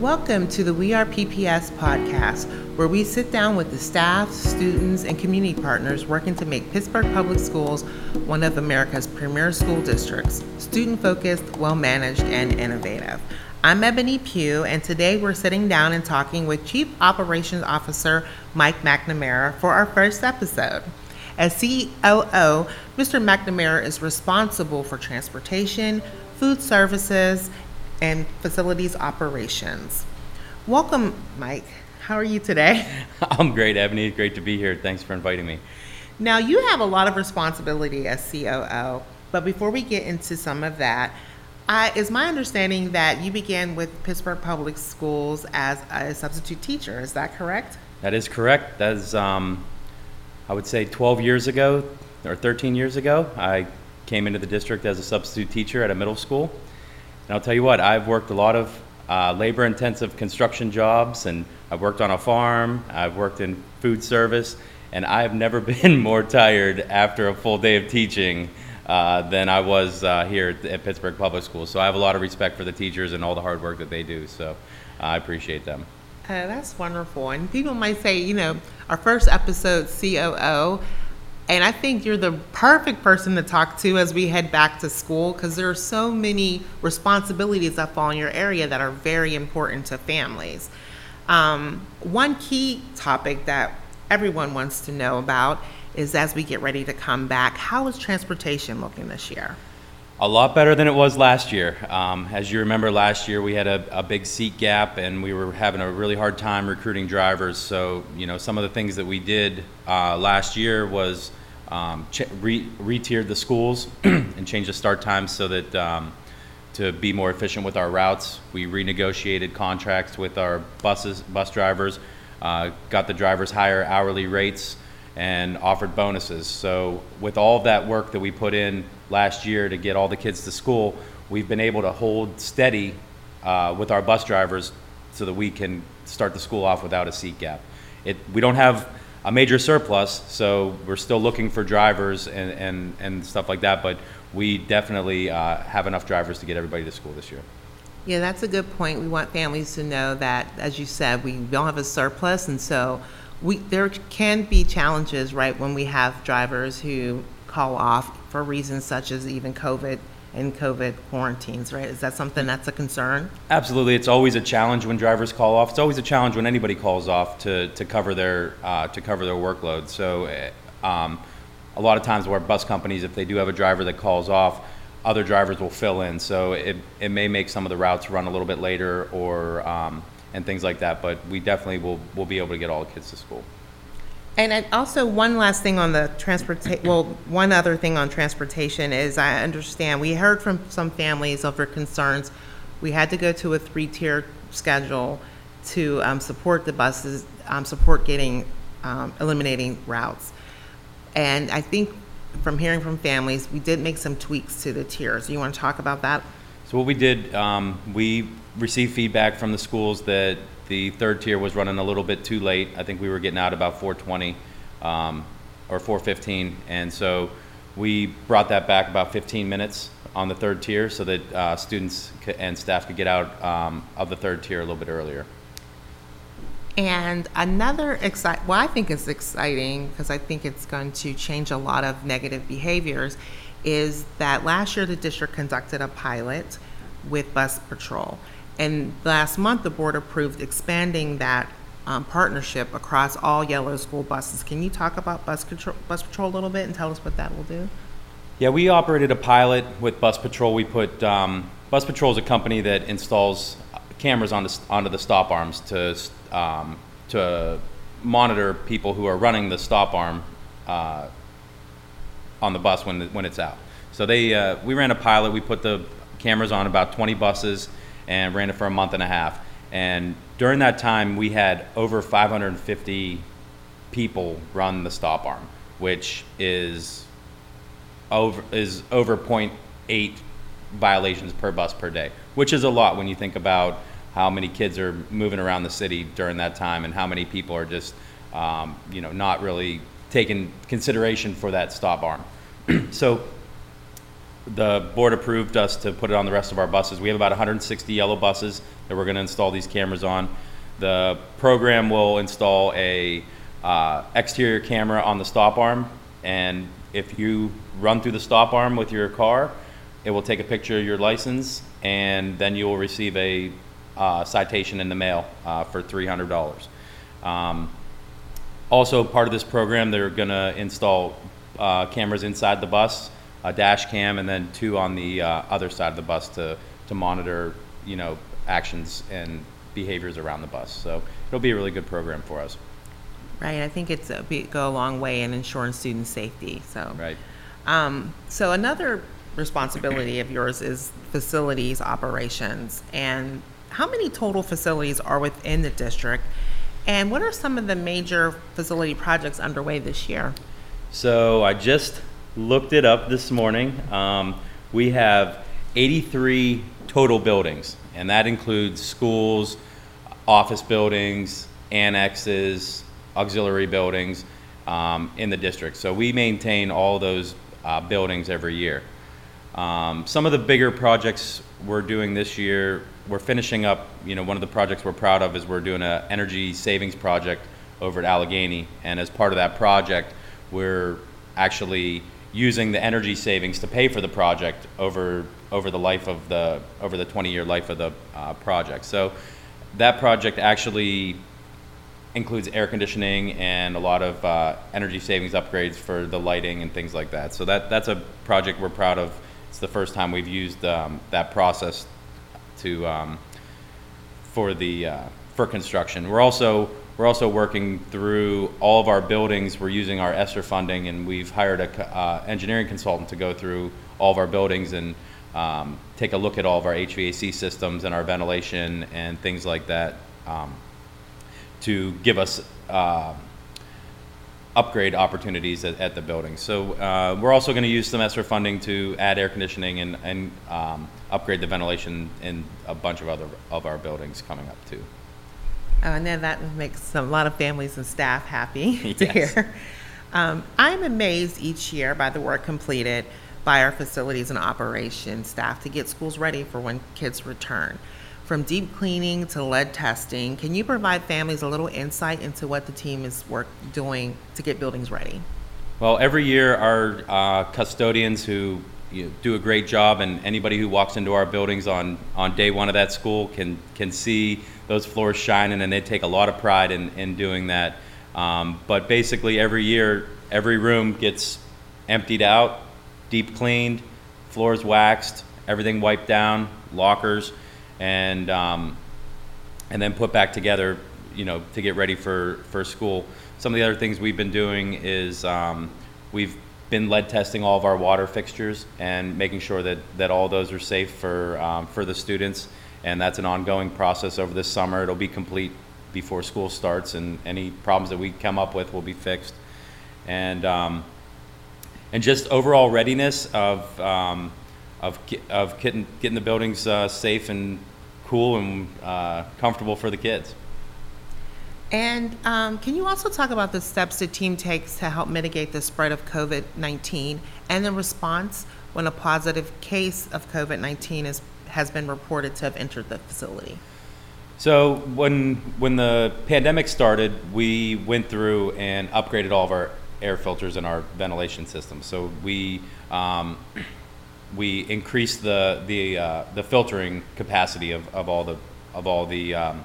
Welcome to the We Are PPS podcast, where we sit down with the staff, students, and community partners working to make Pittsburgh Public Schools one of America's premier school districts, student focused, well managed, and innovative. I'm Ebony Pugh, and today we're sitting down and talking with Chief Operations Officer Mike McNamara for our first episode. As COO, Mr. McNamara is responsible for transportation, food services, and facilities operations. Welcome, Mike. How are you today? I'm great, Ebony. Great to be here. Thanks for inviting me. Now, you have a lot of responsibility as COO, but before we get into some of that, I, it's my understanding that you began with Pittsburgh Public Schools as a substitute teacher. Is that correct? That is correct. That is, um, I would say, 12 years ago or 13 years ago. I came into the district as a substitute teacher at a middle school. And I'll tell you what, I've worked a lot of uh, labor intensive construction jobs, and I've worked on a farm, I've worked in food service, and I've never been more tired after a full day of teaching uh, than I was uh, here at, at Pittsburgh Public Schools. So I have a lot of respect for the teachers and all the hard work that they do. So I appreciate them. Uh, that's wonderful. And people might say, you know, our first episode, COO, and I think you're the perfect person to talk to as we head back to school because there are so many responsibilities that fall in your area that are very important to families. Um, one key topic that everyone wants to know about is as we get ready to come back, how is transportation looking this year? A lot better than it was last year. Um, as you remember, last year we had a, a, big seat gap and we were having a really hard time recruiting drivers. So, you know, some of the things that we did uh, last year was um, ch- re- re-tiered the schools and changed the start times so that um, to be more efficient with our routes. We renegotiated contracts with our buses, bus drivers, uh, got the drivers higher hourly rates, and offered bonuses. So with all of that work that we put in last year to get all the kids to school, we've been able to hold steady uh, with our bus drivers so that we can start the school off without a seat gap. It, we don't have a major surplus, so we're still looking for drivers and, and, and stuff like that, but we definitely uh, have enough drivers to get everybody to school this year. Yeah, that's a good point. We want families to know that, as you said, we don't have a surplus, and so we there can be challenges, right, when we have drivers who call off for reasons such as even COVID in COVID quarantines, right? Is that something that's a concern? Absolutely, it's always a challenge when drivers call off. It's always a challenge when anybody calls off to, to cover their uh, to cover their workload. So, eh, um, a lot of times, where bus companies, if they do have a driver that calls off, other drivers will fill in. So it it may make some of the routes run a little bit later or um, and things like that. But we definitely will will be able to get all the kids to school. And also, one last thing on the transportation, well, one other thing on transportation is I understand, we heard from some families over concerns. We had to go to a three-tier schedule to um, support the buses, um, support getting, um, eliminating routes. And I think from hearing from families, we did make some tweaks to the tiers. You want to talk about that? So what we did, um, we received feedback from the schools that the third tier was running a little bit too late. I think we were getting out about 420 um, or 415, and so we brought that back about 15 minutes on the third tier so that uh, students and staff could get out um, of the third tier a little bit earlier. And another excite, well, I think it's exciting because I think it's going to change a lot of negative behaviors, is that last year the district conducted a pilot with bus patrol. And last month, the board approved expanding that um, partnership across all yellow school buses. Can you talk about bus, control, bus patrol a little bit and tell us what that will do? Yeah, we operated a pilot with Bus Patrol. We put um, Bus Patrol is a company that installs cameras on the, onto the stop arms to um, to monitor people who are running the stop arm uh, on the bus when when it's out. So they uh, we ran a pilot. We put the cameras on about 20 buses and ran it for a month and a half. And during that time, we had over 550 people run the stop arm, which is over is over 0.8 violations per bus per day, which is a lot when you think about how many kids are moving around the city during that time and how many people are just um, you know not really taking consideration for that stop arm. so the board approved us to put it on the rest of our buses. We have about 160 yellow buses that we're going to install these cameras on. The program will install a uh, exterior camera on the stop arm, and if you run through the stop arm with your car, it will take a picture of your license, and then you will receive a uh, citation in the mail uh, for $300. Um, also, part of this program, they're going to install uh, cameras inside the bus, a dash cam, and then two on the uh, other side of the bus to, to monitor, you know, actions and behaviors around the bus. So it'll be a really good program for us. Right, I think it's a be, go a long way in ensuring student safety, so. Right. Um, so another responsibility of yours is facilities operations. And how many total facilities are within the district? And what are some of the major facility projects underway this year? So I just looked it up this morning. Um, we have 83 total buildings, and that includes schools, office buildings, annexes, auxiliary buildings um, in the district. So we maintain all those uh, buildings every year. Um, some of the bigger projects we're doing this year, we're finishing up. You know, one of the projects we're proud of is we're doing an energy savings project over at Allegheny, and as part of that project, we're actually using the energy savings to pay for the project over over the life of the over the 20 year life of the uh, project. So that project actually includes air conditioning and a lot of uh, energy savings upgrades for the lighting and things like that. So that that's a project we're proud of. It's the first time we've used um, that process to um, for the uh, for construction. We're also we're also working through all of our buildings. We're using our ESSER funding, and we've hired a co- uh, engineering consultant to go through all of our buildings and um, take a look at all of our HVAC systems and our ventilation and things like that um, to give us uh, upgrade opportunities at, at the building. So uh, we're also going to use some ESSER funding to add air conditioning and, and um, upgrade the ventilation in a bunch of other of our buildings coming up too. Uh, and then that makes a lot of families and staff happy to Yes. hear. Um, I'm amazed each year by the work completed by our facilities and operations staff to get schools ready for when kids return. From deep cleaning to lead testing, can you provide families a little insight into what the team is work doing to get buildings ready? Well, every year our uh, custodians who you know, do a great job, and anybody who walks into our buildings on, on day one of that school can can see those floors shining, and they take a lot of pride in, in doing that. Um, but basically, every year, every room gets emptied out, deep cleaned, floors waxed, everything wiped down, lockers, and um, and then put back together, you know, to get ready for, for school. Some of the other things we've been doing is um, we've been lead testing all of our water fixtures and making sure that, that all those are safe for, um, for the students. And that's an ongoing process over this summer. It'll be complete before school starts, and any problems that we come up with will be fixed. And um, and just overall readiness of um, of of getting getting the buildings uh, safe and cool and uh, comfortable for the kids. And um, can you also talk about the steps the team takes to help mitigate the spread of COVID 19 and the response when a positive case of COVID 19 is, has been reported to have entered the facility? So when when the pandemic started, we went through and upgraded all of our air filters and our ventilation systems. So we um, we increased the the uh, the filtering capacity of, of all the of all the um,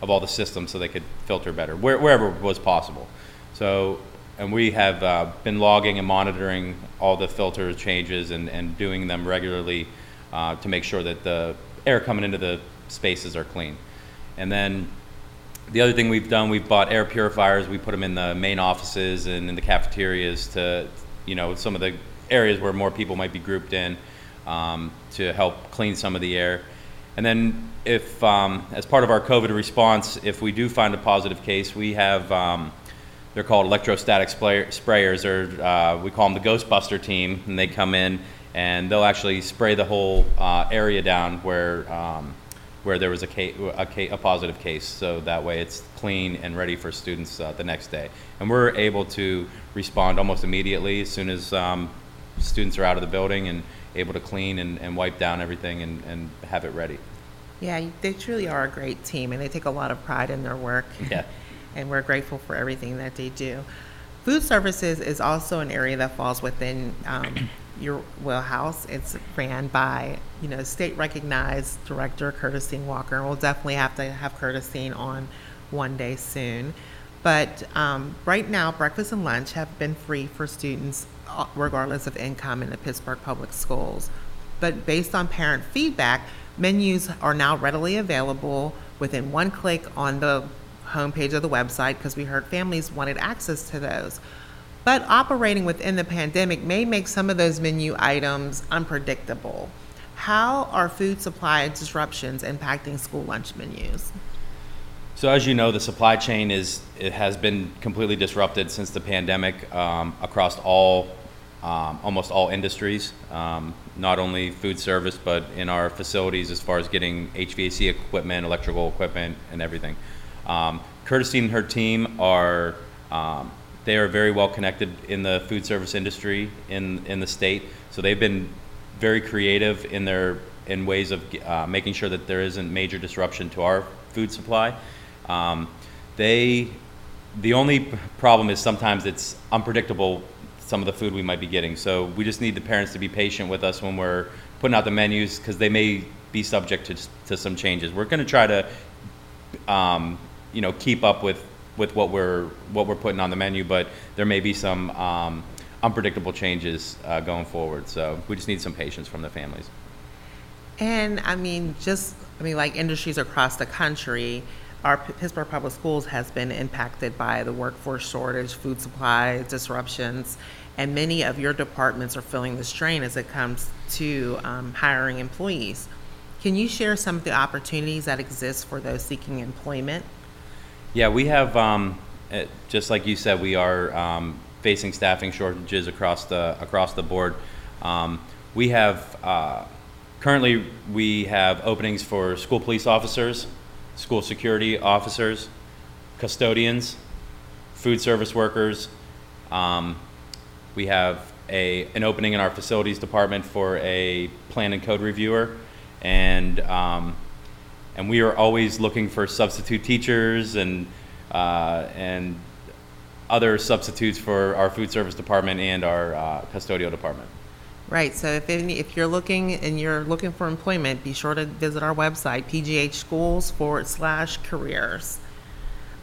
of all the systems so they could filter better where, wherever was possible. So and we have uh, been logging and monitoring all the filter changes and, and doing them regularly uh, to make sure that the air coming into the spaces are clean. And then the other thing we've done, we've bought air purifiers. We put them in the main offices and in the cafeterias to, you know, some of the areas where more people might be grouped in um, to help clean some of the air. And then, if um, as part of our COVID response, if we do find a positive case, we have um, they're called electrostatic spray- sprayers, or uh, we call them the Ghostbuster team, and they come in and they'll actually spray the whole uh, area down where um, where there was a, case, a, ca- a positive case, so that way it's clean and ready for students uh, the next day. And we're able to respond almost immediately as soon as um, students are out of the building and able to clean and, and wipe down everything and, and have it ready. Yeah, they truly are a great team, and they take a lot of pride in their work. Yeah. and we're grateful for everything that they do. Food services is also an area that falls within um, your wheelhouse. It's ran by, you know, state recognized director Curtistine Walker, we'll definitely have to have Curtistine on one day soon. But um, right now, breakfast and lunch have been free for students uh, regardless of income in the Pittsburgh Public Schools. But based on parent feedback, menus are now readily available within one click on the homepage of the website because we heard families wanted access to those. But operating within the pandemic may make some of those menu items unpredictable. How are food supply disruptions impacting school lunch menus? So as you know, the supply chain is it has been completely disrupted since the pandemic um, across all um, almost all industries, um, not only food service, but in our facilities as far as getting HVAC equipment, electrical equipment, and everything. Um, Curtistine and her team are um, they are very well connected in the food service industry in in the state, so they've been very creative in their in ways of uh, making sure that there isn't major disruption to our food supply. Um, they the only problem is sometimes it's unpredictable some of the food we might be getting. So we just need the parents to be patient with us when we're putting out the menus because they may be subject to, to some changes. We're going to try to, um, you know, keep up with, with what we're what we're putting on the menu, but there may be some um, unpredictable changes uh, going forward. So we just need some patience from the families. And I mean, just I mean, like industries across the country, our Pittsburgh Public Schools has been impacted by the workforce shortage, food supply disruptions, and many of your departments are feeling the strain as it comes to um, hiring employees. Can you share some of the opportunities that exist for those seeking employment? Yeah, we have, um, uh, just like you said, we are um, facing staffing shortages across the across the board. Um, we have uh, currently we have openings for school police officers, school security officers, custodians, food service workers. Um, we have a, an opening in our facilities department for a plan and code reviewer. And, um, and we are always looking for substitute teachers and, uh, and other substitutes for our food service department and our uh, custodial department. Right. So if any, if you're looking and you're looking for employment, be sure to visit our website, PGH Schools forward slash careers.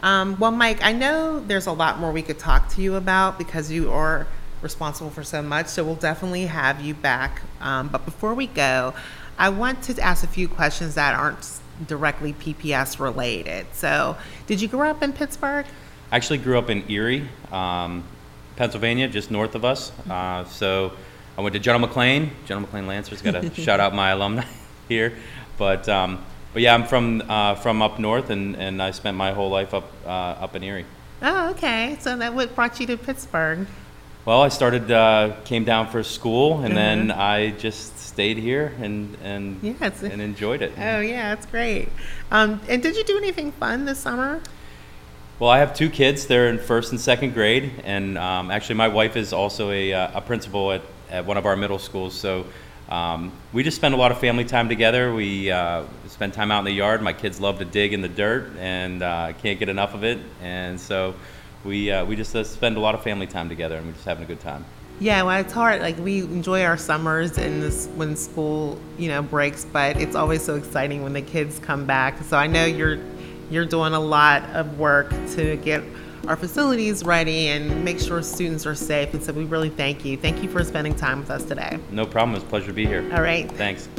Um, well, Mike, I know there's a lot more we could talk to you about because you are responsible for so much. So we'll definitely have you back. Um, but before we go, I want to ask a few questions that aren't directly PPS related. So, did you grow up in Pittsburgh? I actually grew up in Erie, um, Pennsylvania, just north of us. Uh, so I went to General McLane. General McLane Lancers. Got to shout out my alumni here, but um, but yeah, I'm from uh, from up north, and, and I spent my whole life up uh, up in Erie. Oh, okay. So that what brought you to Pittsburgh? Well, I started uh, came down for school, and then I just stayed here and and it's- and enjoyed it. Oh, yeah, that's great. Um, and did you do anything fun this summer? Well, I have two kids. They're in first and second grade, and um, actually, my wife is also a, uh, a principal at, at one of our middle schools. So um, we just spend a lot of family time together. We uh, spend time out in the yard. My kids love to dig in the dirt, and uh, can't get enough of it. And so we uh, we just uh, spend a lot of family time together, and we're just having a good time. Yeah, well, it's hard. Like we enjoy our summers and this when school, you know, breaks, but it's always so exciting when the kids come back. So I know you're you're doing a lot of work to get our facilities ready and make sure students are safe. And so we really thank you. Thank you for spending time with us today. No problem. It's a pleasure to be here. All right. Thanks.